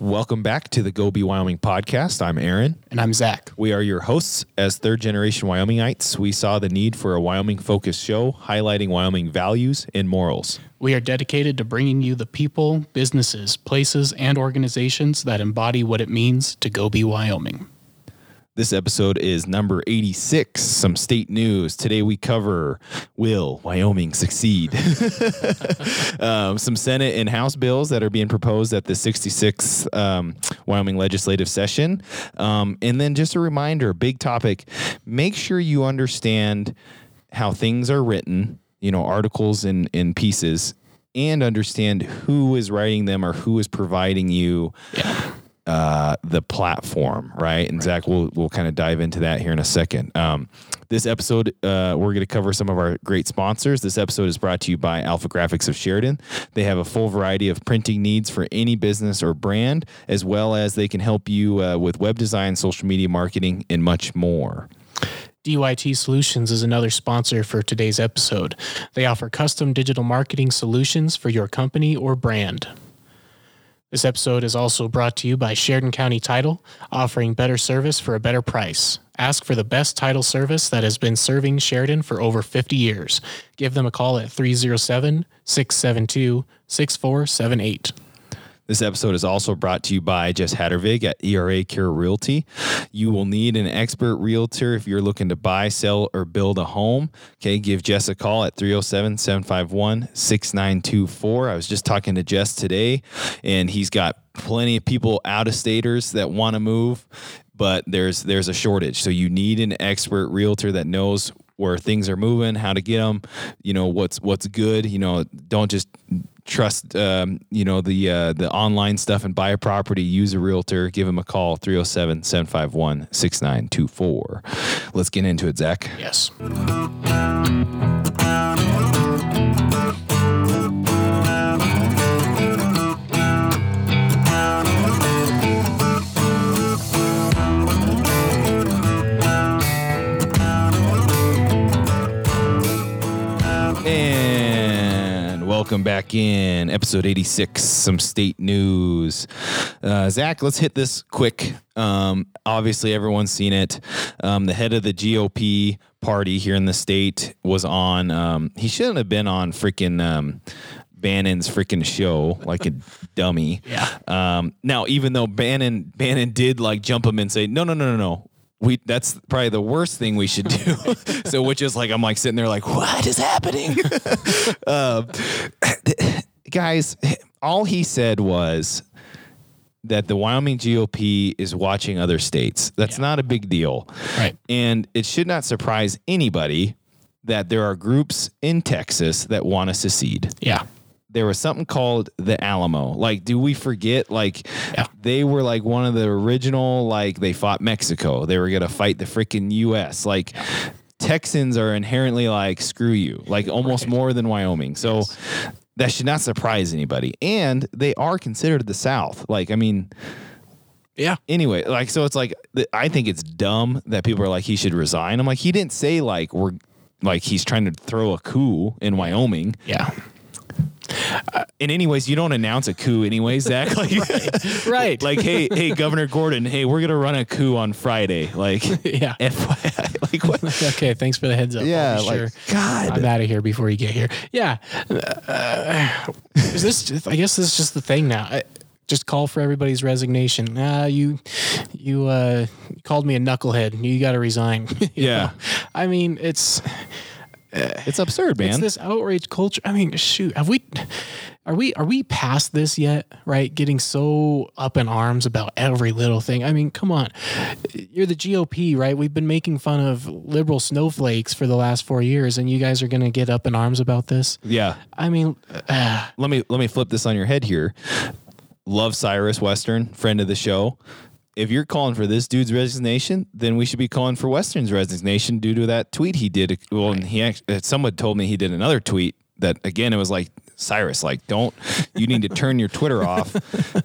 Welcome back to the Go Be Wyoming podcast. I'm Aaron. And I'm Zach. We are your hosts. As third generation Wyomingites, we saw the need for a Wyoming focused show highlighting Wyoming values and morals. We are dedicated to bringing you the people, businesses, places, and organizations that embody what it means to go be Wyoming. This episode is number 86, some state news. Today we cover Will Wyoming succeed? um, some Senate and House bills that are being proposed at the 66th um, Wyoming legislative session. Um, and then just a reminder big topic make sure you understand how things are written, you know, articles and, and pieces, and understand who is writing them or who is providing you. Yeah uh, the platform, right? And Zach, we'll we'll kind of dive into that here in a second. Um, this episode, uh, we're going to cover some of our great sponsors. This episode is brought to you by Alpha Graphics of Sheridan. They have a full variety of printing needs for any business or brand, as well as they can help you uh, with web design, social media marketing, and much more. DYT Solutions is another sponsor for today's episode. They offer custom digital marketing solutions for your company or brand. This episode is also brought to you by Sheridan County Title, offering better service for a better price. Ask for the best title service that has been serving Sheridan for over 50 years. Give them a call at 307 672 6478. This episode is also brought to you by Jess Hattervig at ERA Care Realty. You will need an expert realtor if you're looking to buy, sell, or build a home. Okay, give Jess a call at 307 751 6924. I was just talking to Jess today, and he's got plenty of people out of staters that want to move but there's there's a shortage so you need an expert realtor that knows where things are moving how to get them you know what's what's good you know don't just trust um, you know the uh, the online stuff and buy a property use a realtor give him a call 307-751-6924 let's get into it zach. Yes welcome back in episode 86 some state news uh, zach let's hit this quick um, obviously everyone's seen it um, the head of the gop party here in the state was on um, he shouldn't have been on freaking um, Bannon's freaking show like a dummy. Yeah. Um, now, even though Bannon Bannon did like jump him and say, no, no, no, no, no, we that's probably the worst thing we should do. so which is like I'm like sitting there like what is happening? uh, guys, all he said was that the Wyoming GOP is watching other states. That's yeah. not a big deal. Right. And it should not surprise anybody that there are groups in Texas that want to secede. Yeah there was something called the Alamo. Like, do we forget? Like, yeah. they were like one of the original. Like, they fought Mexico. They were gonna fight the freaking U.S. Like, Texans are inherently like screw you. Like, almost right. more than Wyoming. So. Yes. That should not surprise anybody. And they are considered the South. Like, I mean, yeah. Anyway, like, so it's like, I think it's dumb that people are like, he should resign. I'm like, he didn't say, like, we're, like, he's trying to throw a coup in Wyoming. Yeah. Uh, in anyways, you don't announce a coup anyways, Zach. Like, right. right. like, hey, hey, Governor Gordon, hey, we're gonna run a coup on Friday. Like, yeah. FYI, like what? okay, thanks for the heads up. Yeah, like, sure. God, I'm out of here before you get here. Yeah. Uh, is this? I guess this is just the thing now. I, just call for everybody's resignation. Ah, you, you, uh, called me a knucklehead. You got to resign. yeah. Know? I mean, it's it's absurd, man. It's this outrage culture. I mean, shoot, have we? Are we are we past this yet? Right, getting so up in arms about every little thing. I mean, come on, you're the GOP, right? We've been making fun of liberal snowflakes for the last four years, and you guys are going to get up in arms about this? Yeah. I mean, uh, let me let me flip this on your head here. Love Cyrus Western, friend of the show if you're calling for this dude's resignation, then we should be calling for Western's resignation due to that tweet he did. Well, and he actually, uh, someone told me he did another tweet that again it was like Cyrus, like don't you need to turn your Twitter off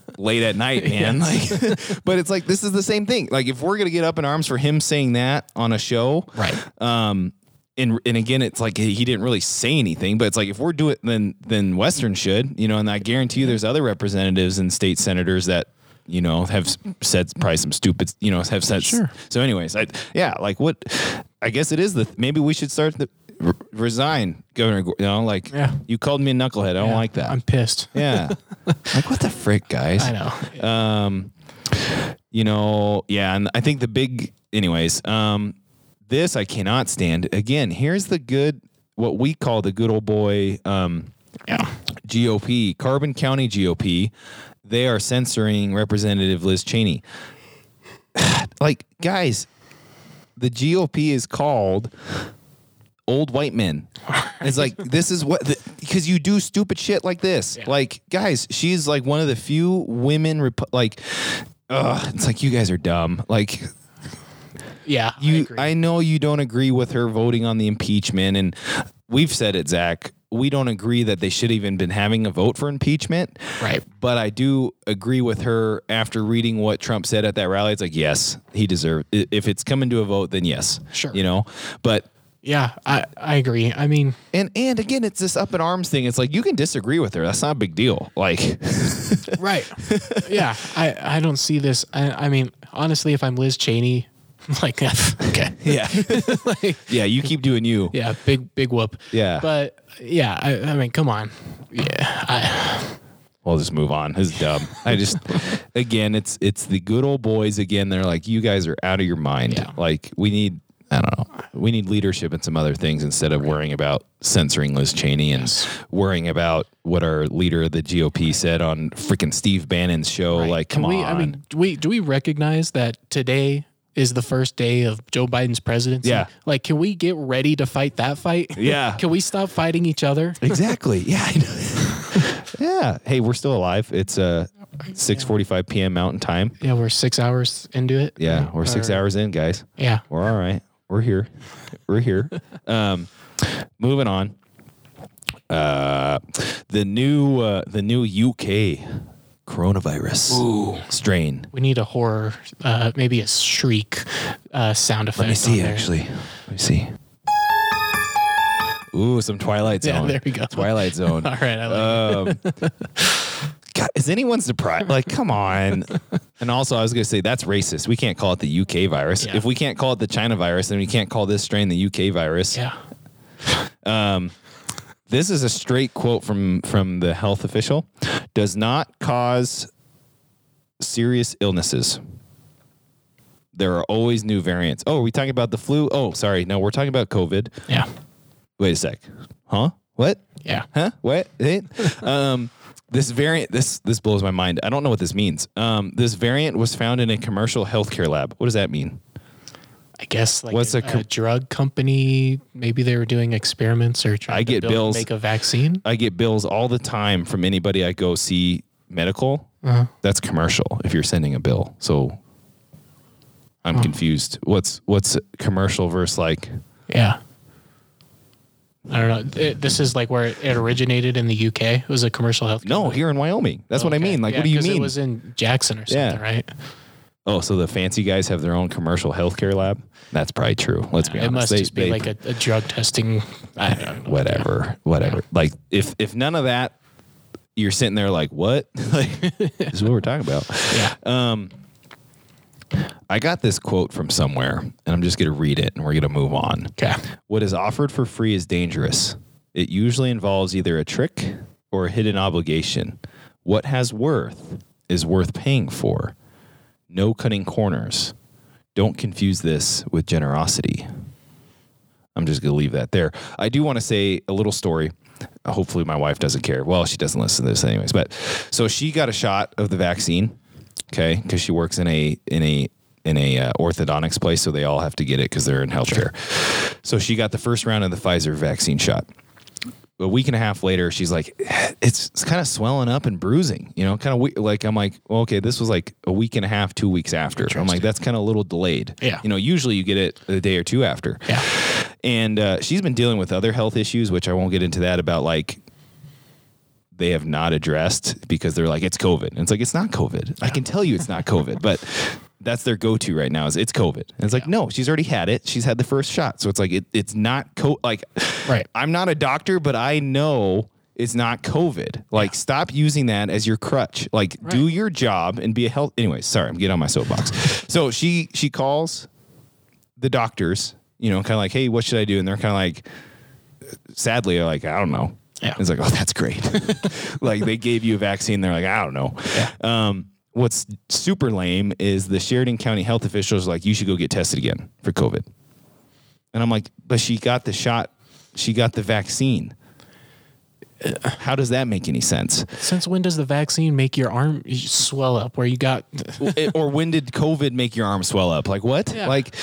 late at night, man. Yes. Like, but it's like this is the same thing. Like if we're gonna get up in arms for him saying that on a show, right? Um, and and again, it's like he didn't really say anything, but it's like if we're doing, then then Western should, you know. And I guarantee you, there's other representatives and state senators that you know, have said probably some stupid, you know, have said. Sure. So, anyways, I, yeah, like what? I guess it is the maybe we should start the r- resign, Governor. You know, like Yeah. you called me a knucklehead. I don't Yeah, like that. I'm pissed. yeah, like what the frick, guys? I know. Um, you know, yeah, and I think the big, anyways, um, this I cannot stand. Again, here's the good, what we call the good old boy, um, Yeah. GOP, Carbon County GOP. They are censoring Representative Liz Cheney. like, guys, the GOP is called old white men. It's like this is what because you do stupid shit like this. Yeah. Like, guys, she's like one of the few women. Repu- like, ugh, it's like you guys are dumb. Like, Yeah. I you agree. I, know you don't agree with her voting on the impeachment and we've said it Zach we don't agree that they should even been having a vote for impeachment Right. but I do agree with her after reading what Trump said at that rally it's like yes he deserved if it's coming to a vote then yes Sure. you know but yeah. I, I agree. I mean, and and again it's this up in arms thing it's like you can disagree with her that's not a big deal like right. yeah. I, I don't see this. I, I mean, honestly, if I'm Liz Cheney, like, uh, okay. yeah like, yeah you keep doing you yeah. Big, big whoop. Yeah. But yeah, I, I mean, come on. Yeah. I, We'll just move on. It's dumb. I just, again, it's it's the good old boys again. They're like, you guys are out of your mind. Yeah. Like we need, I don't know, we need leadership and some other things instead of worrying about censoring Liz Cheney and Yes. worrying about what our leader of the GOP said on freaking Steve Bannon's show. Right. Like, come we, on. I mean, do we do we recognize that today is the first day of Joe Biden's presidency? Yeah. Like, can we get ready to fight that fight? Yeah. can we stop fighting each other? exactly. Yeah. I know. yeah. Hey, we're still alive. It's uh, 6:45 p.m. Mountain Time. Yeah, we're six hours into it. Yeah, right? we're six Or- hours in, guys. Yeah. We're all right. We're here. We're here. Um, moving on. Uh, the new uh, the new UK coronavirus strain. We need a horror, uh, maybe a shriek uh, sound effect. Let me see. there. Actually, let me see. Ooh, some Twilight Yeah, Zone. there we go. Twilight Zone. All right, I like Um, God, is anyone surprised? Like, come on. And also, I was going to say that's racist. We can't call it the UK virus. Yeah. If we can't call it the China virus, then we can't call this strain the UK virus. Yeah. This is a straight quote from from the health official. Does not cause serious illnesses. There are always new variants. Oh, are we talking about the flu? Oh, sorry. No, we're talking about COVID. Yeah. Wait a sec. Huh? What? Yeah. Huh? What? Eh? um, this variant, this this blows my mind. I don't know what this means. Um, this variant was found in a commercial healthcare lab. What does that mean? I guess like What's a, a com- drug company. Maybe they were doing experiments or trying I to get build, bills. make a vaccine. I get bills all the time from anybody I go see medical. Uh-huh. That's commercial. If you're sending a bill, so I'm confused. What's what's commercial versus like? Yeah. I don't know. It- this is like where it originated in the UK. It was a commercial health. No, company. here in Wyoming. That's what I mean. Like, Yeah, what do you mean? It was in Jackson or Yeah. something, right? Oh, so the fancy guys have their own commercial healthcare lab? That's probably true. Let's be honest. It must They- just be they- like a, a drug testing. I don't know. whatever, whatever. Like if if none of that, you're sitting there like, what? like this is what we're talking about. Yeah. Um, I got this quote from somewhere, and I'm just gonna read it, and we're gonna move on. Okay. What is offered for free is dangerous. It usually involves either a trick or a hidden obligation. What has worth is worth paying for. No cutting corners. Don't confuse this with generosity. I'm just going to leave that there. I do want to say a little story. Hopefully, my wife doesn't care. Well, she doesn't listen to this anyways. But so she got a shot of the vaccine, okay, because she works in a in a in a uh, orthodontics place, so they all have to get it because they're in healthcare. So she got the first round of the Pfizer vaccine shot. A week and a half later, she's like, it's, it's kind of swelling up and bruising, you know, kind of we- like, I'm like, well, okay, this was like a week and a half, two weeks after. I'm like, that's kind of a little delayed. Yeah. You know, usually you get it a day or two after. Yeah. And uh, she's been dealing with other health issues, which I won't get into that about like they have not addressed because they're like, it's COVID. And it's like, it's not COVID. I can tell you it's not COVID, but that's their go to right now is it's COVID. And it's like, no, she's already had it. She's had the first shot. So it's like, it, it's not co like, Right. I'm not a doctor, but I know It's not COVID. Like, stop using that as your crutch. Like, do your job and be a health. Anyways, sorry, I'm getting on my soapbox. so she she calls the doctors. You know, kind of like, hey, what should I do? And they're kind of like, sadly, they're like, I don't know. Yeah. It's like, oh, that's great. like they gave you a vaccine. They're like, I don't know. Um, what's super lame is the Sheridan County health officials like, you should go get tested again for COVID. And I'm like, but she got the shot. She got the vaccine. How does that make any sense? Since when does the vaccine make your arm swell up where you got or when did COVID make your arm swell up? Like what? Yeah. Like,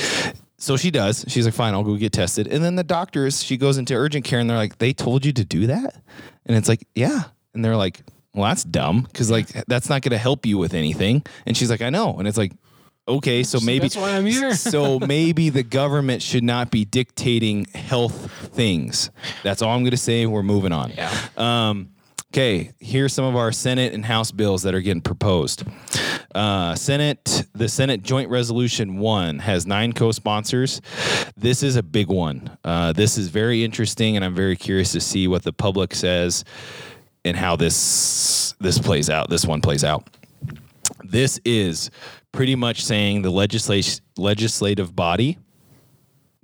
so she does. She's like, fine, I'll go get tested. And then the doctors, she goes into urgent care and they're like, they told you to do that? And it's like, yeah. And they're like, well, that's dumb because like that's not going to help you with anything. And she's like, I know. And it's like, okay, so maybe that's why I'm here. so maybe the government should not be dictating health things. That's all I'm going to say. We're moving on. Yeah. Um, okay, here's some of our Senate and House bills that are getting proposed. Uh, Senate, the Senate Joint Resolution 1 has nine co sponsors. This is a big one. Uh, this is very interesting, and I'm very curious to see what the public says and how this this plays out. This one plays out. This is pretty much saying the legislation legislative body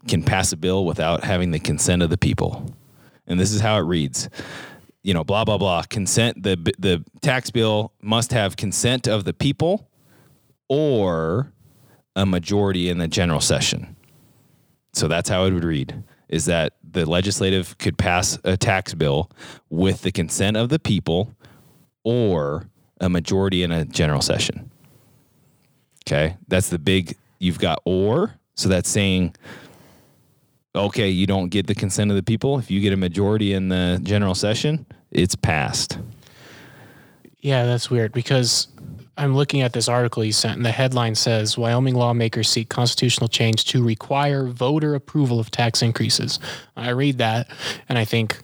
can pass a bill without having the consent of the people. And this is how it reads. You know, blah blah blah. Consent the the tax bill must have consent of the people or a majority in the general session. So that's how it would read is that the legislative could pass a tax bill with the consent of the people or a majority in a general session. Okay. That's the big, you've got or. So that's saying, okay, you don't get the consent of the people. If you get a majority in the general session, it's passed. Yeah, that's weird because I'm looking at this article you sent, and the headline says Wyoming lawmakers seek constitutional change to require voter approval of tax increases. I read that and I think,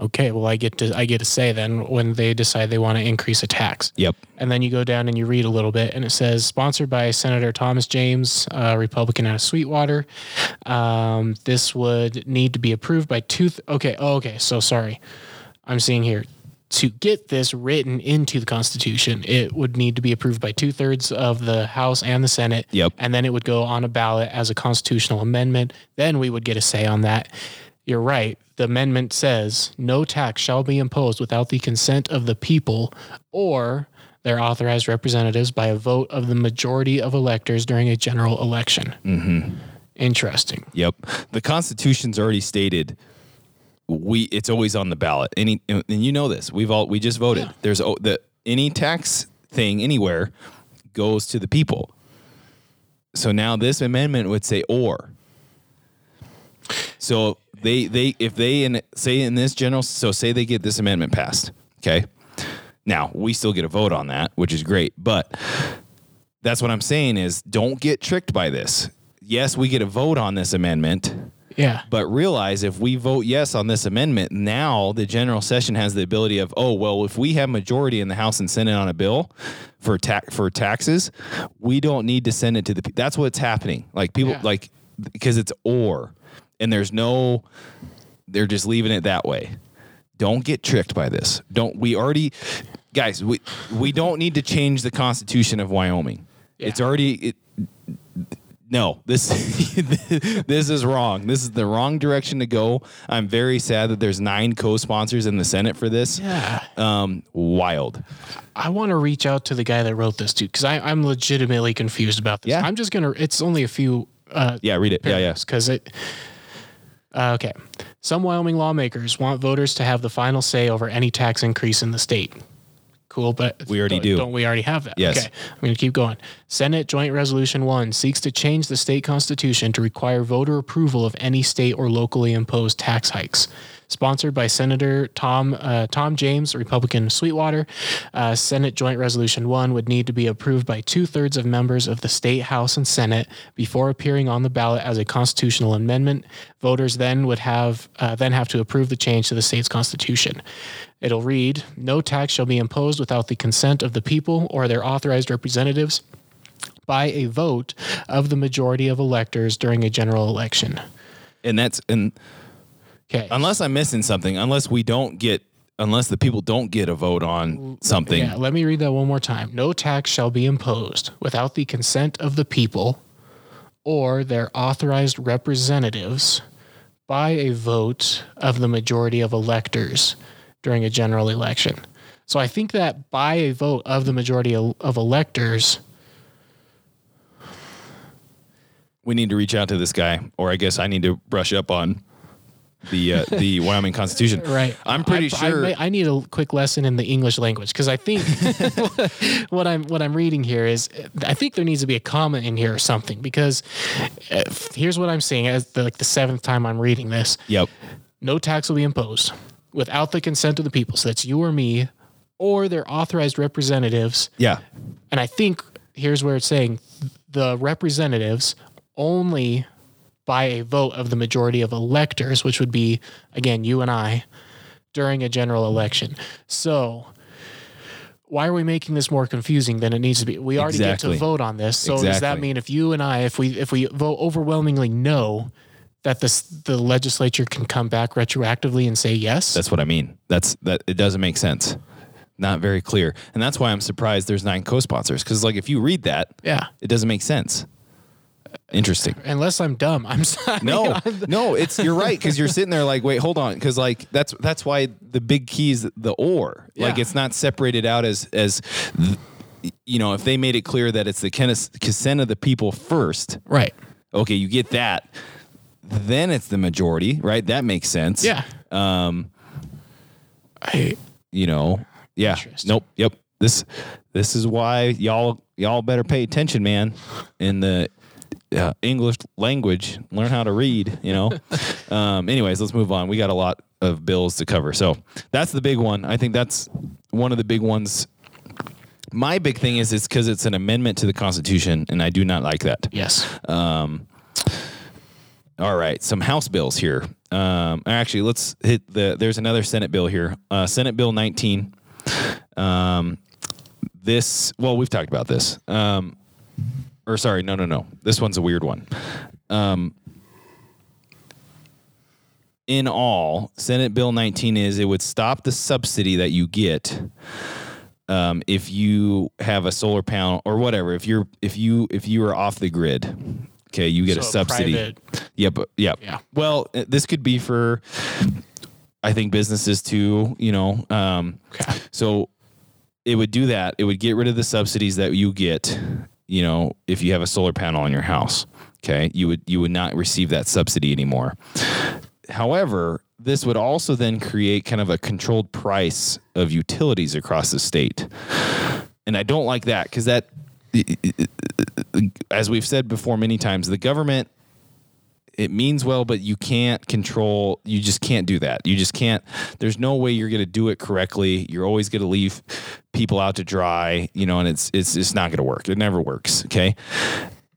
okay, well, I get to I get to say then when they decide they want to increase a tax. Yep. And then you go down and you read a little bit, and it says sponsored by Senator Thomas James, uh, Republican out of Sweetwater. Um, this would need to be approved by two. Th- okay, oh, okay. So sorry, I'm seeing here to get this written into the Constitution, it would need to be approved by two thirds of the House and the Senate. Yep. And then it would go on a ballot as a constitutional amendment. Then we would get a say on that. You're right. The amendment says no tax shall be imposed without the consent of the people or their authorized representatives by a vote of the majority of electors during a general election. Mm-hmm. Interesting. Yep. The Constitution's already stated we it's always on the ballot. Any and you know this. We've all we just voted. There's oh, the any tax thing anywhere goes to the people. So now this amendment would say or. So they they if they in say in this general so say they get this amendment passed, okay? Now, we still get a vote on that, which is great, but that's what I'm saying is don't get tricked by this. Yes, we get a vote on this amendment, Yeah. but realize if we vote yes on this amendment, now the general session has the ability of, oh well, if we have majority in the House and Senate on a bill for tax for taxes, we don't need to send it to the. pe- That's what's happening. Like people Yeah. like because it's or, and there's no, they're just leaving it that way. Don't get tricked by this. Don't we already, guys? We we don't need to change the Constitution of Wyoming. Yeah. It's already it, no, this this is wrong. This is the wrong direction to go. I'm very sad that there's nine co-sponsors in the Senate for this. Yeah. Um, wild. I want to reach out to the guy that wrote this too, because I'm legitimately confused about this. Yeah. I'm just gonna. It's only a few. Uh, Yeah, read it. Yeah, yeah. Because it. Uh, okay. Some Wyoming lawmakers want voters to have the final say over any tax increase in the state. Cool, but We already don't- do. Don't we already have that? Yes. Okay. I'm going to keep going. Senate Joint Resolution 1 seeks to change the state constitution to require voter approval of any state or locally imposed tax hikes. Sponsored by Senator Tom uh, Tom James, Republican Sweetwater, uh, Senate Joint Resolution 1 would need to be approved by two thirds of members of the state House and Senate before appearing on the ballot as a constitutional amendment. Voters then would have uh, then have to approve the change to the state's constitution. It'll read: No tax shall be imposed without the consent of the people or their authorized representatives by a vote of the majority of electors during a general election. And that's and Okay. unless I'm missing something, unless we don't get unless the people don't get a vote on something. Yeah, let me read that one more time. No tax shall be imposed without the consent of the people or their authorized representatives by a vote of the majority of electors during a general election. So I think that by a vote of the majority of, electors, We need to reach out to this guy, or I guess I need to brush up on the uh, the Wyoming Constitution. right? I'm pretty I, I sure. may- I, need a quick lesson in the English language because I think what I'm what I'm reading here is I think there needs to be a comma in here or something because uh, here's what I'm seeing as the, like the seventh time I'm reading this. yep. No tax will be imposed without the consent of the people. So that's you or me or their authorized representatives. Yeah. And I think here's where it's saying the representatives only by a vote of the majority of electors, which would be, again, you and I, during a general election. So, why are we making this more confusing than it needs to be? We already Exactly. get to vote on this. So does that mean if you and I, if we if we vote overwhelmingly no, that this the legislature can come back retroactively and say yes? That's what I mean. That's that. It doesn't make sense. Not very clear, and that's why I'm surprised there's nine co-sponsors. Because like if you read that, yeah. it doesn't make sense. Interesting. Unless I'm dumb, I'm sorry. No, no, it's you're right because you're sitting there like, wait, hold on, because like that's that's why the big key is the or. Like it's not separated out as as you know if they made it clear that it's the consent of the people first. right. Okay, you get that. Then it's the majority, right? That makes sense. Yeah. Um, I you know, yeah. Nope. Yep. This this is why y'all y'all better pay attention, man. In the uh, English language, learn how to read. You know. um, anyways, let's move on. We got a lot of bills to cover, so that's the big one. I think that's one of the big ones. My big thing is it's because it's an amendment to the Constitution, and I do not like that. yes. Um, all right, some House bills here. Um, actually, let's hit the. There's another Senate bill here. Uh, Senate Bill 19. Um, this. Well, we've talked about this. Um, or sorry, no, no, no. This one's a weird one. Um, in all, Senate Bill 19 is it would stop the subsidy that you get um, if you have a solar panel or whatever. If you're if you if you are off the grid, okay, you get a subsidy. private- Yeah, but yeah. Yeah. Well, uh, this could be for I think businesses too, you know. Um Okay. so it would do that. It would get rid of the subsidies that you get, you know, if you have a solar panel on your house. Okay? You would you would not receive that subsidy anymore. However, this would also then create kind of a controlled price of utilities across the state. And I don't like that because that as we've said before many times, the government it means well, but you can't control. You just can't do that. You just can't. There's no way you're going to do it correctly. You're always going to leave people out to dry, you know, and it's it's it's not going to work. It never works. Okay,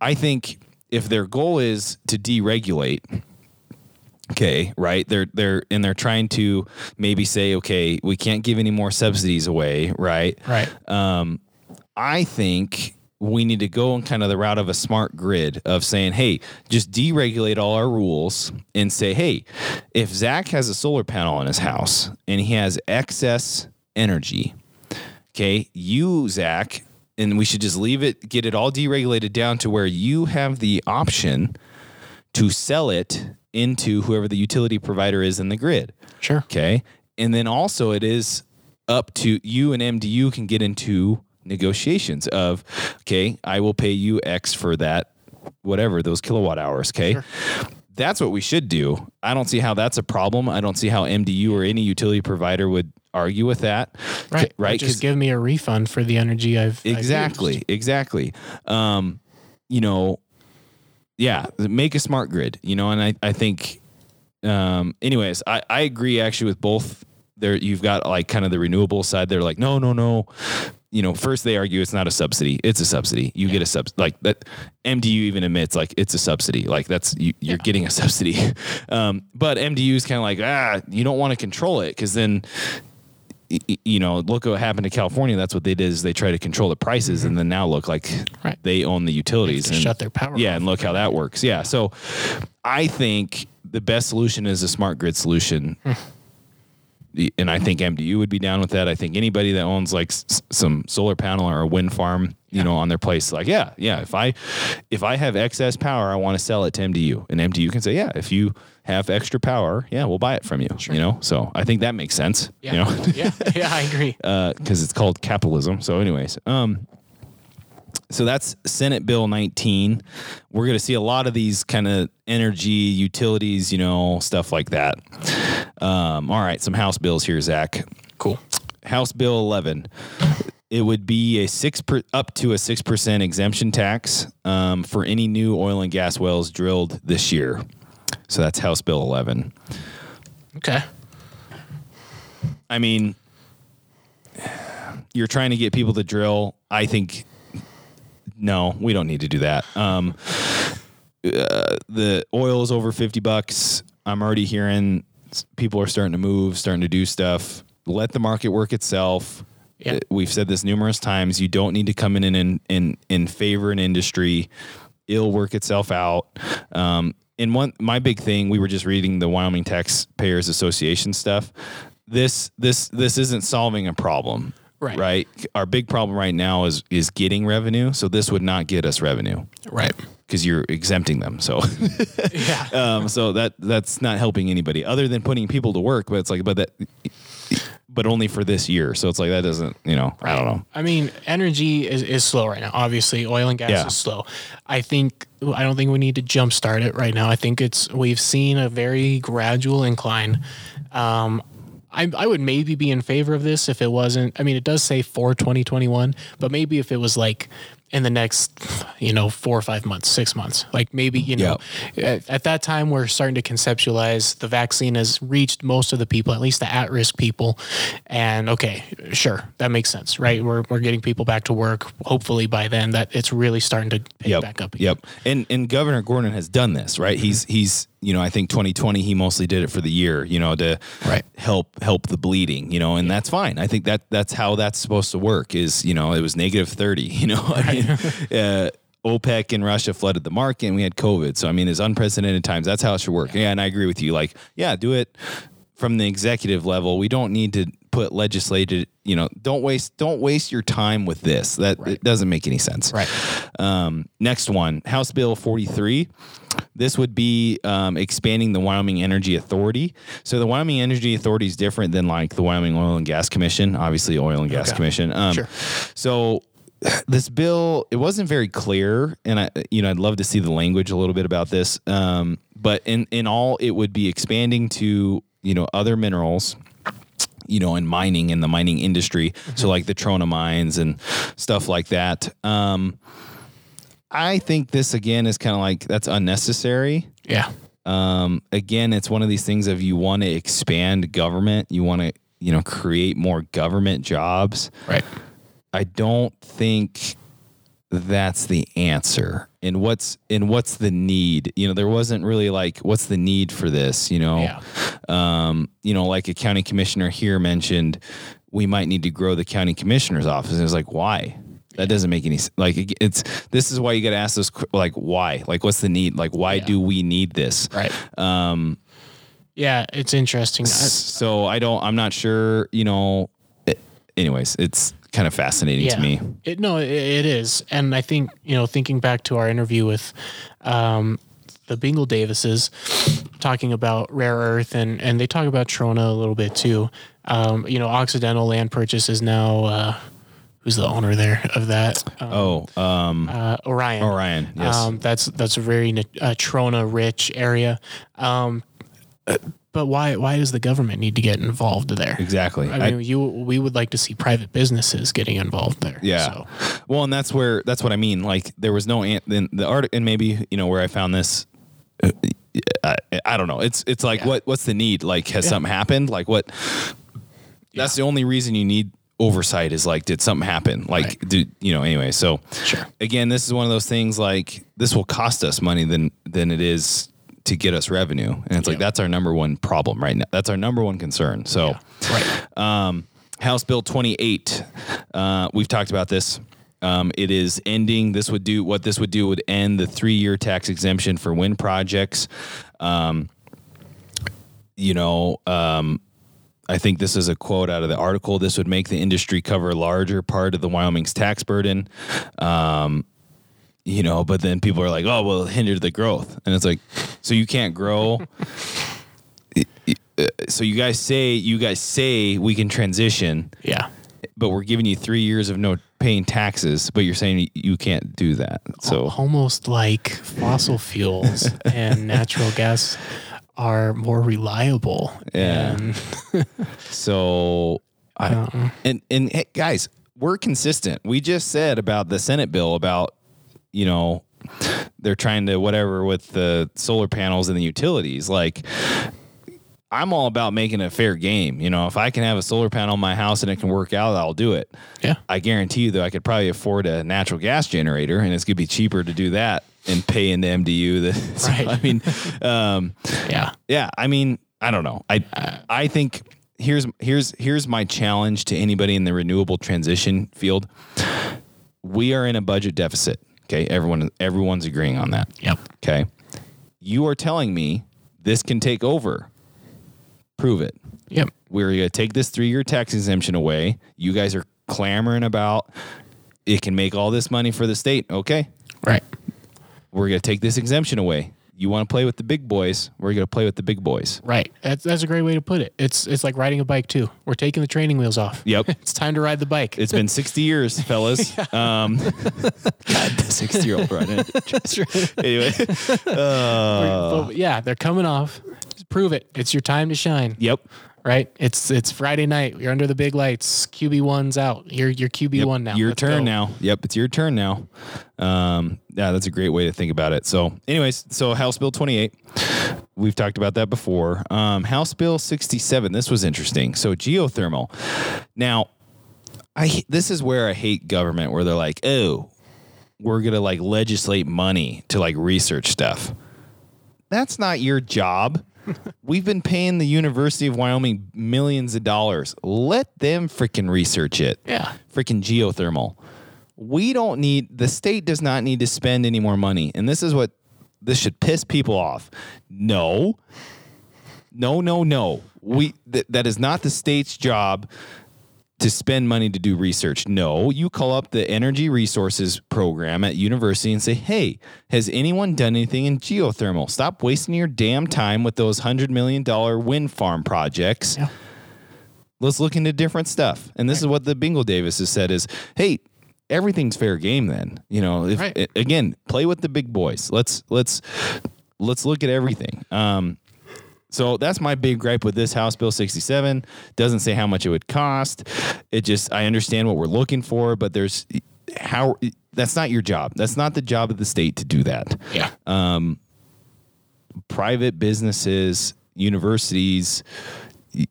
I think if their goal is to deregulate, okay, right? They're they're and they're trying to maybe say, okay, we can't give any more subsidies away, right? Right. um, I think we need to go on kind of the route of a smart grid of saying, hey, just deregulate all our rules and say, hey, if Zach has a solar panel on his house and he has excess energy, okay, you, Zach, and we should just leave it, get it all deregulated down to where you have the option to sell it into whoever the utility provider is in the grid. Sure. Okay. And then also it is up to you and MDU can get into negotiations of, okay, I will pay you X for that, whatever, those kilowatt hours. Okay. That's what we should do. I don't see how that's a problem. I don't see how MDU or any utility provider would argue with that. Right. Right. Just give me a refund for the energy I've I've exactly used. exactly um you know yeah make a smart grid you know and i i think um anyways i i agree actually with both there you've got like kind of the renewable side they're like no no no you know first they argue it's not a subsidy it's a subsidy you get a sub like that mdu even admits like it's a subsidy like that's you, you're getting a subsidy um but mdu is kind of like ah you don't want to control it because then y- you know, look what happened to California. That's what they did is they try to control the prices, and then now look like Right. they own the utilities and shut their power Yeah, off. and look how that works. Yeah, so I think the best solution is a smart grid solution. And I think MDU would be down with that. I think anybody that owns like s- some solar panel or a wind farm, you know, on their place, like, yeah, yeah. If I if I have excess power, I want to sell it to MDU, and MDU can say, yeah, if you have extra power, yeah, we'll buy it from you. You know, so I think that makes sense. Yeah. You know, yeah. Yeah. I agree. because it's called capitalism. So, anyways, um, so that's Senate Bill 19. We're going to see a lot of these kind of energy utilities, you know, stuff like that. Um, all right, some House bills here, Zach. Cool. House Bill 11. It would be a six per, up to a six percent exemption tax um, for any new oil and gas wells drilled this year. So that's House Bill 11. Okay. I mean, you're trying to get people to drill. I think no, we don't need to do that. Um, uh, the oil is over 50 bucks. I'm already hearing people are starting to move, starting to do stuff. Let the market work itself. Yeah. Uh, We've said this numerous times. You don't need to come in and in in favor an industry. It'll work itself out. Um, and one, my big thing, we were just reading the Wyoming Taxpayers Association stuff. This this this isn't solving a problem. Right. Right. Our big problem right now is is getting revenue. So this would not get us revenue Right. Because you're exempting them. So Yeah. um, so that that's not helping anybody other than putting people to work. But it's like, but that, but only for this year. So it's like that doesn't, you know, I don't know. I mean, energy is, is slow right now. Obviously, oil and gas Yeah. is slow. I think I don't think we need to jumpstart it right now. I think it's we've seen a very gradual incline. Um, I, I would maybe be in favor of this if it wasn't. I mean, it does say for 2021, but maybe if it was like in the next, you know, four or five months, six months, like maybe you know, at, at that time we're starting to conceptualize the vaccine has reached most of the people, at least the at-risk people, and okay, sure, that makes sense, right? We're we're getting people back to work. Hopefully by then that it's really starting to pick Yep. back up. Again. Yep. And and Governor Gordon has done this, right? He's he's you know I think 2020 he mostly did it for the year, you know, to Right. help help the bleeding, you know, and that's fine. I think that that's how that's supposed to work. Is you know it was negative 30, you know. I mean, uh, OPEC and Russia flooded the market, and we had COVID. So I mean, it's unprecedented times. That's how it should work. Yeah, and I agree with you. Like, yeah, do it from the executive level. We don't need to put legislated. You know, don't waste don't waste your time with this. That it doesn't make any sense. Right. Um, next one, House Bill 43. This would be um, expanding the Wyoming Energy Authority. So the Wyoming Energy Authority is different than like the Wyoming Oil and Gas Commission, obviously Oil and Gas Okay. Commission. Um, Sure. So this bill, it wasn't very clear, and I, you know, I'd love to see the language a little bit about this. Um, but in in all, it would be expanding to you know other minerals you know, in mining in the mining industry. So like the Trona mines and stuff like that. Um, I think this again is kind of like that's unnecessary. Yeah. Um, again, it's one of these things of you want to expand government, you want to you know create more government jobs. Right. I don't think that's the answer. And what's and what's the need? You know, there wasn't really like what's the need for this, you know? Yeah. Um, you know, like a county commissioner here mentioned we might need to grow the county commissioner's office. And it's like, why? That doesn't make any sense. Like it's this is why you got to ask this like why? Like what's the need? Like why Yeah. do we need this? Right. Um Yeah, it's interesting. So I don't I'm not sure, you know, it, anyways, it's kind of fascinating to me. It, no, it, it is, and I think you know, thinking back to our interview with um, the Bingle Davises, talking about rare earth, and and they talk about Trona a little bit too. Um, you know, Occidental Land Purchase is now uh, who's the owner there of that? Um, Oh, um uh, Orion. Orion, yes. Um, that's that's a very uh, Trona rich area. Um, uh, but why why does the government need to get involved there? exactly. I mean, you we would like to see private businesses getting involved there. Yeah. So, Well, and that's where that's what I mean. Like there was no an- the art and maybe you know where I found this. uh, I, I don't know. It's it's like Yeah. what what's the need? Like has Yeah. something happened? Like what? That's the only reason you need oversight is like did something happen? Like Right. do you know? Anyway, so Sure. again, this is one of those things like this will cost us money than than it is to get us revenue, and it's like that's our number one problem right now. That's our number one concern. So. right. Um, House Bill 28. Uh, we've talked about this. Um, it is ending. This would do what this would do would end the three-year tax exemption for wind projects. Um, you know, um, I think this is a quote out of the article. This would make the industry cover a larger part of the Wyoming's tax burden. Um, you know, but then people are like, oh, well, it hindered the growth. And it's like, so you can't grow. So you guys say you guys say we can transition, Yeah. but we're giving you three years of no paying taxes, but you're saying you can't do that. So almost like fossil fuels and natural gas are more reliable. Yeah. And, So I uh, and and hey, guys, we're consistent. We just said about the Senate bill about you know they're trying to whatever with the solar panels and the utilities. Like I'm all about making a fair game. You know, if I can have a solar panel on my house and it can work out, I'll do it. yeah. I guarantee you, though, I could probably afford a natural gas generator, and it's gonna be cheaper to do that and pay into MDU. The, so, I mean, um, Yeah. yeah, I mean, I don't know. I I think here's here's here's my challenge to anybody in the renewable transition field. We are in a budget deficit. Okay, everyone everyone's agreeing on that. Yep. Okay, you are telling me this can take over. Prove it. Yep. We're gonna take this three year tax exemption away. You guys are clamoring about it can make all this money for the state. Okay, Right. we're gonna take this exemption away. You want to play with the big boys? We're gonna play with the big boys. Right. That's that's a great way to put it. It's it's like riding a bike too. We're taking the training wheels off. Yep. It's time to ride the bike. It's been 60 years, fellas. Um, God, the 60 year old running. Anyway, uh, But yeah, they're coming off. Prove it. It's your time to shine. yep. Right. It's it's Friday night. You're under the big lights. QB one's out. You're you're QB Yep. one now. Your Let's turn go. now. Yep, it's your turn now. Um, yeah, that's a great way to think about it. So, anyways, so House Bill 28, we've talked about that before. Um, House Bill 67, this was interesting. So, geothermal. Now, I this is where I hate government, where they're like, oh, we're gonna like legislate money to like research stuff. That's not your job. We've been paying the University of Wyoming millions of dollars. Let them freaking research it Yeah. freaking geothermal. We don't need the state does not need to spend any more money. And this is what this should piss people off. No. No, no, no. We th- that is not the state's job to spend money to do research. No, you call up the energy resources program at university and say, "Hey, has anyone done anything in geothermal? Stop wasting your damn time with those 100 million dollar wind farm projects." Yeah. let's look into different stuff. And this is what the Bingle Davis has said is, hey, everything's fair game then. You know, if Right. again, play with the big boys. Let's let's let's look at everything. Um so that's my big gripe with this House Bill 67. Doesn't say how much it would cost. It just I understand what we're looking for, but there's how that's not your job. That's not the job of the state to do that Yeah. Um, private businesses, universities,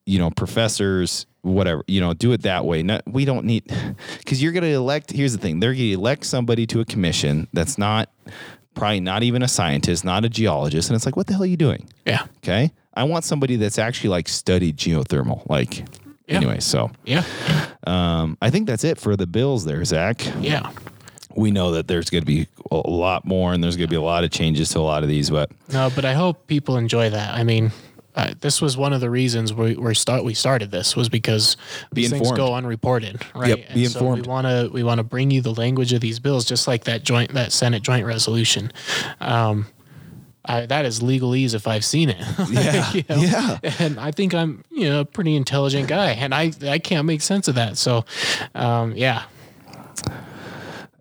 you know, professors, whatever, you know, do it that way. Not, we don't need, because you're going to elect, here's the thing, they're going to elect somebody to a commission that's not, probably not even a scientist, not a geologist. And it's like, what the hell are you doing? yeah. Okay. I want somebody that's actually like studied geothermal. Like, Yeah. anyway, so Yeah. um, I think that's it for the bills there, Zach. Yeah. We know that there's going to be a lot more and there's going to be a lot of changes to a lot of these, but No, but I hope people enjoy that. I mean, uh, this was one of the reasons we we start we started this was because Be things go unreported, right? Yep, be And so informed. we want to we want to bring you the language of these bills, just like that joint that Senate joint resolution. Um, I, that is legalese if I've seen it. Yeah, You know? yeah. And I think I'm you know a pretty intelligent guy, and I I can't make sense of that. So, um, yeah,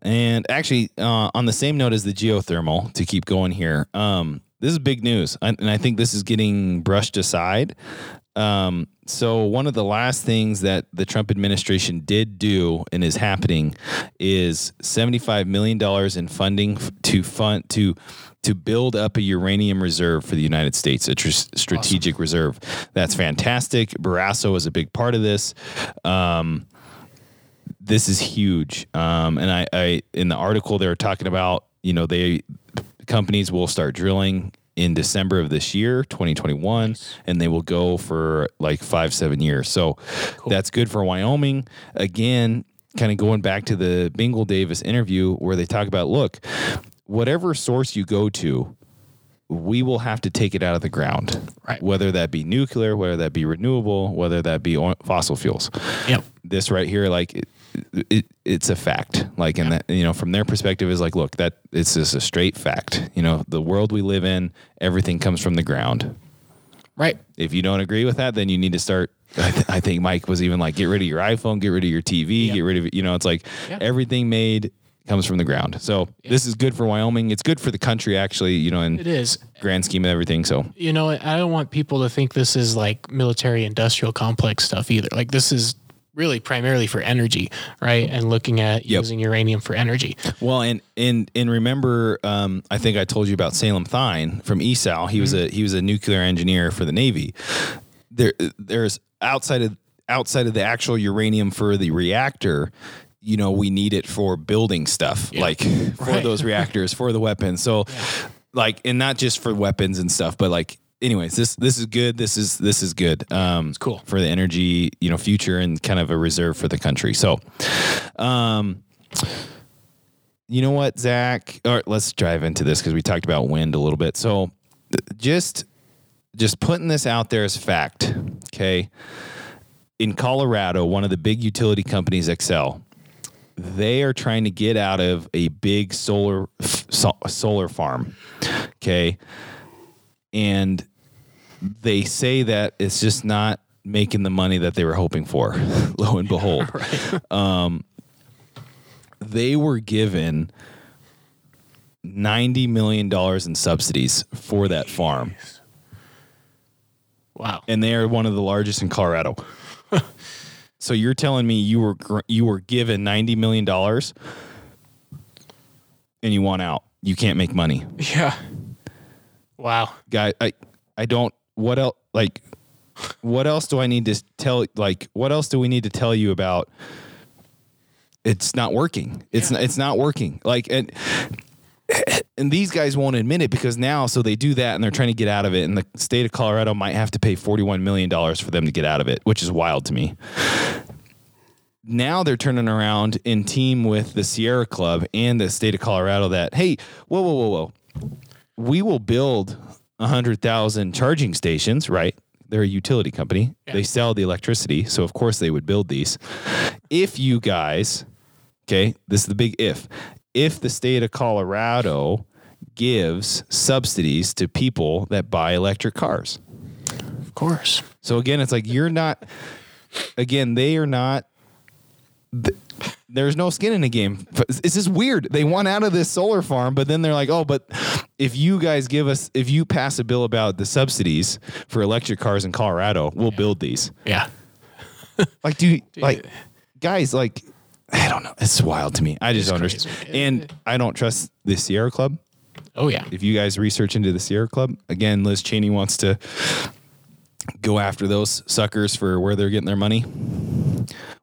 And actually, uh, on the same note as the geothermal, to keep going here, um, this is big news, and and I think this is getting brushed aside. Um, so one of the last things that the Trump administration did do and is happening is seventy-five million dollars in funding to fund to to build up a uranium reserve for the United States, a tr- strategic reserve. That's fantastic. Barrasso is a big part of this. Um, this is huge. Um, and I, I, in the article, they were talking about, you know, they companies will start drilling in December of this year, 2021, and they will go for like five, seven years. So that's good for Wyoming. Again, kind of going back to the Bingle Davis interview where they talk about, look, whatever source you go to, we will have to take it out of the ground. Right. Whether that be nuclear, whether that be renewable, whether that be fossil fuels. Yep. This right here, like it, it it's a fact. Like, and that you know, from their perspective, is like, look, that it's just a straight fact. You know, the world we live in, everything comes from the ground. Right. If you don't agree with that, then you need to start. I, th- I think Mike was even like, get rid of your iPhone, get rid of your TV, Yep. get rid of it. you know. It's like Yep. everything made comes from the ground. So this is good for Wyoming. It's good for the country, actually. You know, in It is. grand scheme of everything. So You know, I don't want people to think this is like military industrial complex stuff either. Like this is really primarily for energy, right? And looking at Yep. using uranium for energy. Well, and and and remember, um, I think I told you about Salem Thine from ESAL. He was a he was a nuclear engineer for the Navy. There, there's outside of outside of the actual uranium for the reactor. You know, we need it for building stuff, like for Right. those reactors, for the weapons. So, like, and not just for weapons and stuff, but like, anyways, this this is good. This is this is good. Um, it's cool. for the energy, you know, future and kind of a reserve for the country. So, um, you know what, Zach? all right let's drive into this because we talked about wind a little bit. So just just putting this out there as fact. Okay. In Colorado, one of the big utility companies, Xcel, they are trying to get out of a big solar so, solar farm. Okay. And they say that it's just not making the money that they were hoping for. Lo and behold um, they were given $90 million in subsidies for that farm. Wow. And they are one of the largest in Colorado. So you're telling me you were gr- you were given $90 million and you want out. You can't make money. Yeah. Wow. Guy, I I don't what else like what else do I need to tell like what else do we need to tell you about it's not working. It's not, it's not working. Like and and these guys won't admit it because now so they do that and they're trying to get out of it and the state of Colorado might have to pay 41 million dollars for them to get out of it, which is wild to me. Now they're turning around in team with the Sierra Club and the state of Colorado that hey, whoa whoa whoa whoa. We will build 100,000 charging stations, right? They're a utility company. They sell the electricity, so of course they would build these. If you guys Okay, this is the big if. If the state of Colorado gives subsidies to people that buy electric cars. Of course. So again, it's like you're not again, they are not th- there's no skin in the game. It's just weird. They want out of this solar farm, but then they're like, "Oh, but if you guys give us if you pass a bill about the subsidies for electric cars in Colorado, we'll build these." Yeah. Like, do you, like guys like I don't know. It's wild to me. I just don't crazy. understand. And I don't trust the Sierra Club. Oh yeah. If you guys research into the Sierra Club, again, Liz Cheney wants to go after those suckers for where they're getting their money.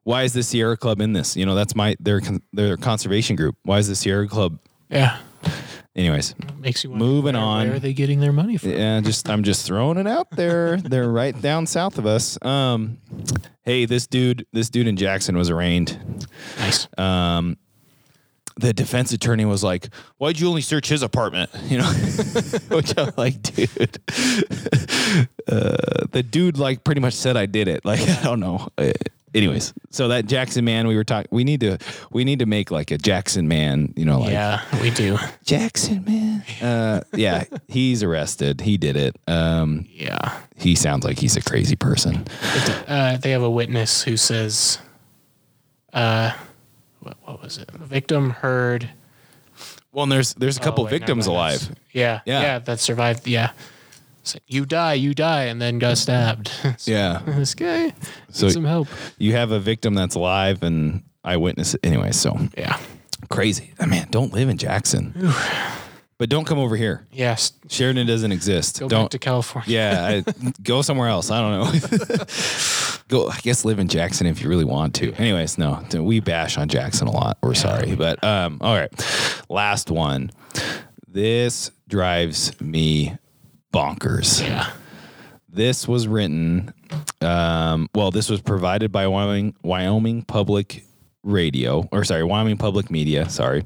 Why is the Sierra Club in this? You know, that's my their their conservation group. Why is the Sierra Club? Yeah. Anyways, Makes you Moving where, on. Where are they getting their money from? yeah, just I'm just throwing it out there. They're right down south of us. Um, hey, this dude, this dude in Jackson was arraigned. Nice. um, the defense attorney was like, "Why'd you only search his apartment?" You know, which I'm like, dude, uh, the dude like pretty much said I did it. Like, I don't know. Uh, anyways, so that Jackson man we were talking, we need to we need to make like a Jackson man. You know, like yeah, we do. Jackson man. Uh, yeah, he's arrested. He did it. Um, Yeah. he sounds like he's a crazy person. Uh, they have a witness who says, uh, what, what was it? Victim heard. Well, and there's there's a couple Oh, wait, victims alive. Yeah, Yeah. yeah. that survived. Yeah. Like, you die, you die, and then got stabbed. So Yeah. this guy So- so, some help. You have a victim that's alive and eyewitness. It anyway, so Yeah. crazy. I mean, don't live in Jackson, but don't come over here. Yes. Sheridan doesn't exist. Go don't. back to California. yeah, I, go somewhere else. I don't know. go. I guess live in Jackson if you really want to. Anyways, no, we bash on Jackson a lot. We're sorry, but um, all right. Last one. This drives me bonkers. Yeah. This was written, um, well, this was provided by Wyoming, Wyoming Public Radio, or sorry, Wyoming Public Media. Sorry.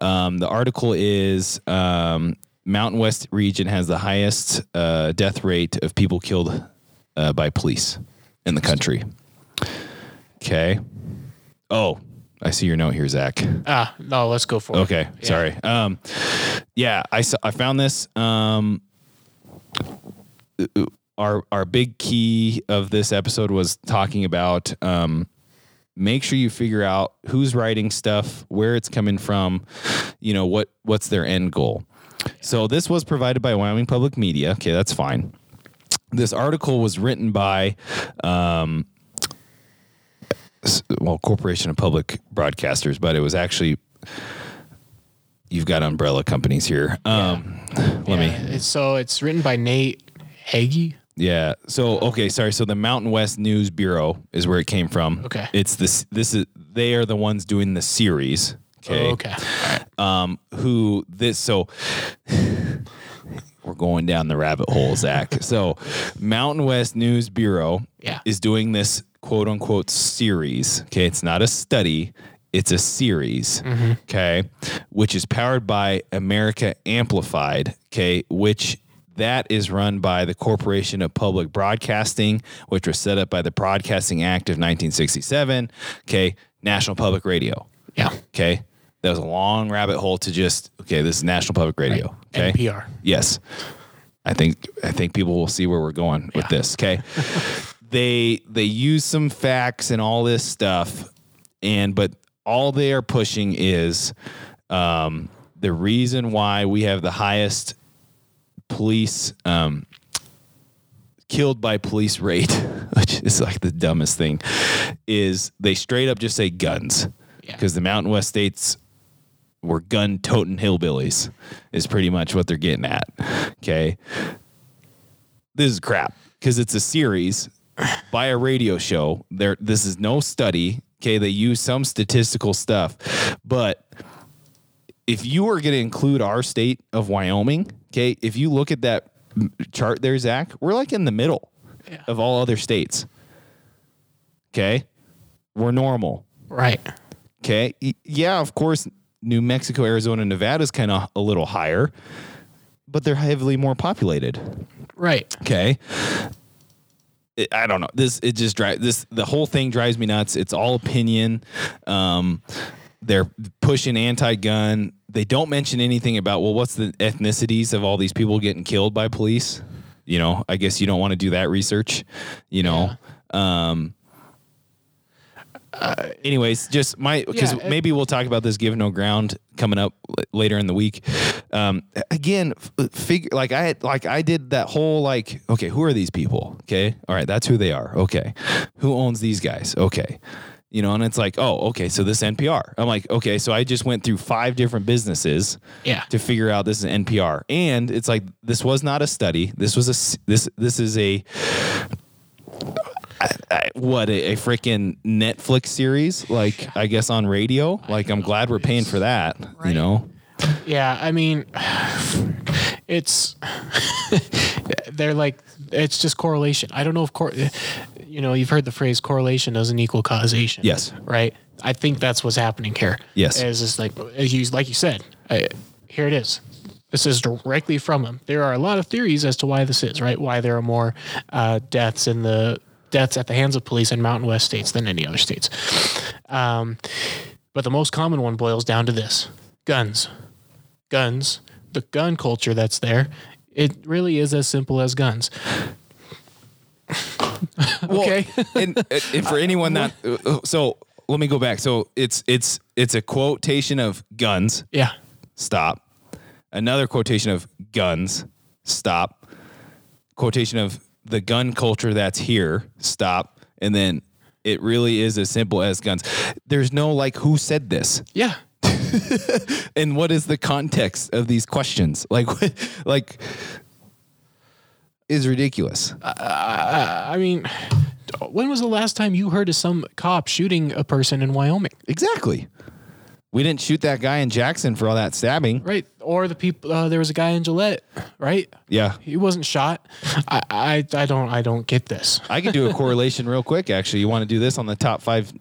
Um, the article is um, Mountain West region has the highest uh, death rate of people killed uh, by police in the country. Okay. Oh, I see your note here, Zach. Ah, no, let's go for it. Okay, Yeah. sorry. Um, yeah, I saw, I found this. Um, our our big key of this episode was talking about um, make sure you figure out who's writing stuff, where it's coming from, you know what what's their end goal. So this was provided by Wyoming Public Media. Okay, that's fine. This article was written by um, well, Corporation of Public Broadcasters, but it was actually you've got umbrella companies here. Um, let Yeah, me so it's written by Nate Hegyi. Yeah. So okay, sorry. So the Mountain West News Bureau is where it came from. Okay. It's this. This is they are the ones doing the series. Okay. Oh, okay. Um. Who this? So we're going down the rabbit hole, Zach. so Mountain West News Bureau. Yeah. Is doing this quote unquote series. Okay. It's not a study. It's a series. Okay. Which is powered by America Amplified. Okay. Which that is run by the Corporation of Public Broadcasting, which was set up by the Broadcasting Act of 1967. Okay. National Public Radio. Yeah. Okay. That was a long rabbit hole to just, okay, this is National Public Radio. Okay. NPR. Yes. I think I think people will see where we're going with this. Okay. they they use some facts and all this stuff, and but all they are pushing is um, the reason why we have the highest police um, killed by police rate, which is like the dumbest thing, is they straight up just say guns Yeah. because the Mountain West states were gun toting hillbillies is pretty much what they're getting at. Okay. This is crap because it's a series by a radio show. There this is no study. Okay, they use some statistical stuff. But if you are going to include our state of Wyoming, okay, if you look at that chart there, Zach, we're like in the middle Yeah. of all other states. Okay. We're normal. Right. Okay. Yeah, of course, New Mexico, Arizona, Nevada is kind of a little higher, but they're heavily more populated. Right. Okay. It- I don't know. This it just drives this the whole thing drives me nuts. It's all opinion. Um, they're pushing anti-gun. They don't mention anything about well, what's the ethnicities of all these people getting killed by police? You know, I guess you don't want to do that research. You know. Um, anyways, just my because Yeah, maybe we'll talk about this give no ground coming up l- later in the week. Um, again, f- figure like I had like I did that whole like okay, who are these people? Okay, all right, that's who they are. Okay, who owns these guys? Okay. You know, and it's like, oh, okay, so this NPR. I'm like, okay, so I just went through five different businesses Yeah. to figure out this is NPR, and it's like this was not a study. This was a this this is a I, I, what a, a freaking Netflix series, like I guess on radio. Like I'm glad we're paying for that. You know, Yeah, I mean, it's they're like it's just correlation. I don't know if cor- you know you've heard the phrase correlation doesn't equal causation. Yes. right. I think that's what's happening here. Yes. is just like as you like you said. I, here it is. This is directly from them. There are a lot of theories as to why this is right. Why there are more uh, deaths in the deaths at the hands of police in Mountain West states than any other states. Um, but the most common one boils down to this: guns guns, the gun culture that's there, it really is as simple as guns. okay. and, uh, and for anyone that uh, so let me go back. So it's it's it's a quotation of guns. yeah. Stop. Another quotation of guns. Stop. Quotation of the gun culture that's here. Stop. And then it really is as simple as guns. There's no like who said this. Yeah. and what is the context of these questions like like is ridiculous I mean, when was the last time you heard of some cop shooting a person in Wyoming? exactly we didn't shoot that guy in jackson for all that stabbing Right. Or the people, uh, there was a guy in Gillette, right? yeah He wasn't shot. I, I, I don't, I don't get this. i can do a correlation real quick actually you want to do this on the top five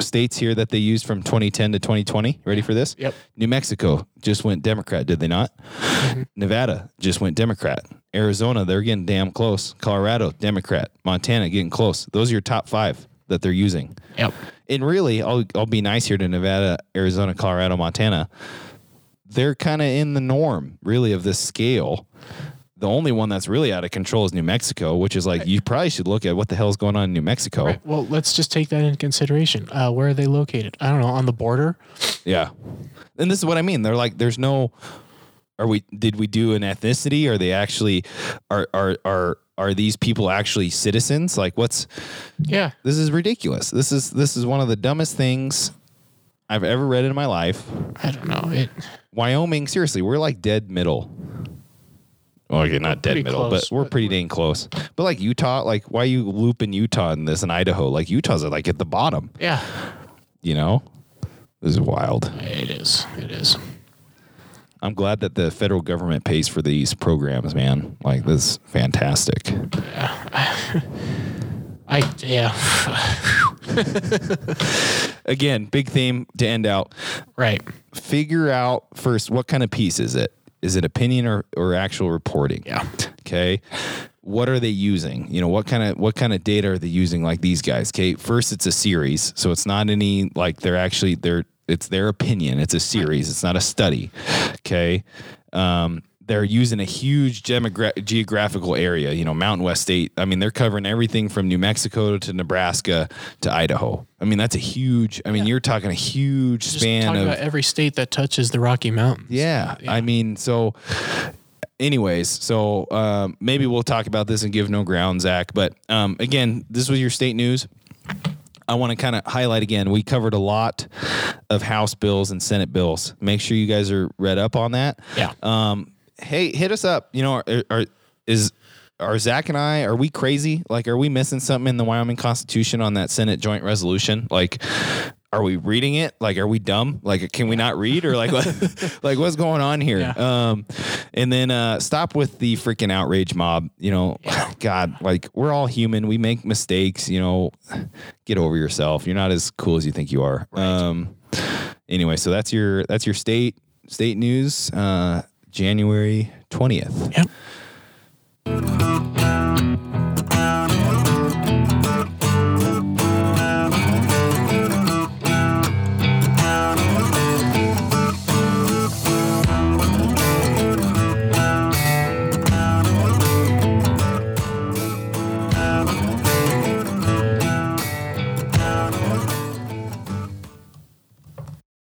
states here that they used from 2010 to 2020. Ready for this? Yep. New Mexico just went Democrat, did they not? Mm-hmm. Nevada just went Democrat. Arizona, they're getting damn close. Colorado, Democrat. Montana, getting close. Those are your top five that they're using. Yep. And really, I'll, I'll be nice here to Nevada, Arizona, Colorado, Montana. They're kind of in the norm, really, of this scale. The only one that's really out of control is New Mexico, which is like, you probably should look at what the hell's going on in New Mexico. Right. Well, let's just take that into consideration. Uh, where are they located? I don't know. On the border. Yeah. And this is what I mean. They're like, there's no, are we, did we do an ethnicity? Are they actually, are, are, are, are these people actually citizens? Like, what's, Yeah. this is ridiculous. This is, this is one of the dumbest things I've ever read in my life. I don't know. It. Wyoming, seriously, we're like dead middle. Okay, not dead middle, close, but we're pretty dang close. But like Utah, like why you looping Utah in this and Idaho? Like Utah's like at the bottom, Yeah. you know? This is wild. It is. It is. I'm glad that the federal government pays for these programs, man. Like this is fantastic. I yeah. Again, big theme to end out. right. Figure out first what kind of piece is it? Is it opinion or, or actual reporting? Yeah. Okay. What are they using? You know, what kind of what kind of data are they using like these guys? Okay. First it's a series. So it's not any like they're actually they're it's their opinion. It's a series. It's not a study. Okay. Um they're using a huge demogra- geographical area, you know, Mountain West State. I mean, they're covering everything from New Mexico to Nebraska to Idaho. I mean, that's a huge. I mean, you're talking a huge Just span talking of about every state that touches the Rocky Mountains. yeah, I mean, so, anyways, so um, maybe we'll talk about this and give no ground, Zach. But um, again, this was your state news. I want to kind of highlight again. We covered a lot of House bills and Senate bills. Make sure you guys are read up on that. Yeah. Um, hey, hit us up. You know, are, are is are Zach and I are we crazy? Like, are we missing something in the Wyoming Constitution on that Senate joint resolution? Like, are we reading it? Like, are we dumb? Like, can we not read or like, like what's going on here? Yeah. Um, and then uh, stop with the freaking outrage mob. You know, God, like we're all human. We make mistakes. You know, get over yourself. You're not as cool as you think you are. Um, anyway, so that's your that's your state state news. Uh, January twentieth. Yep.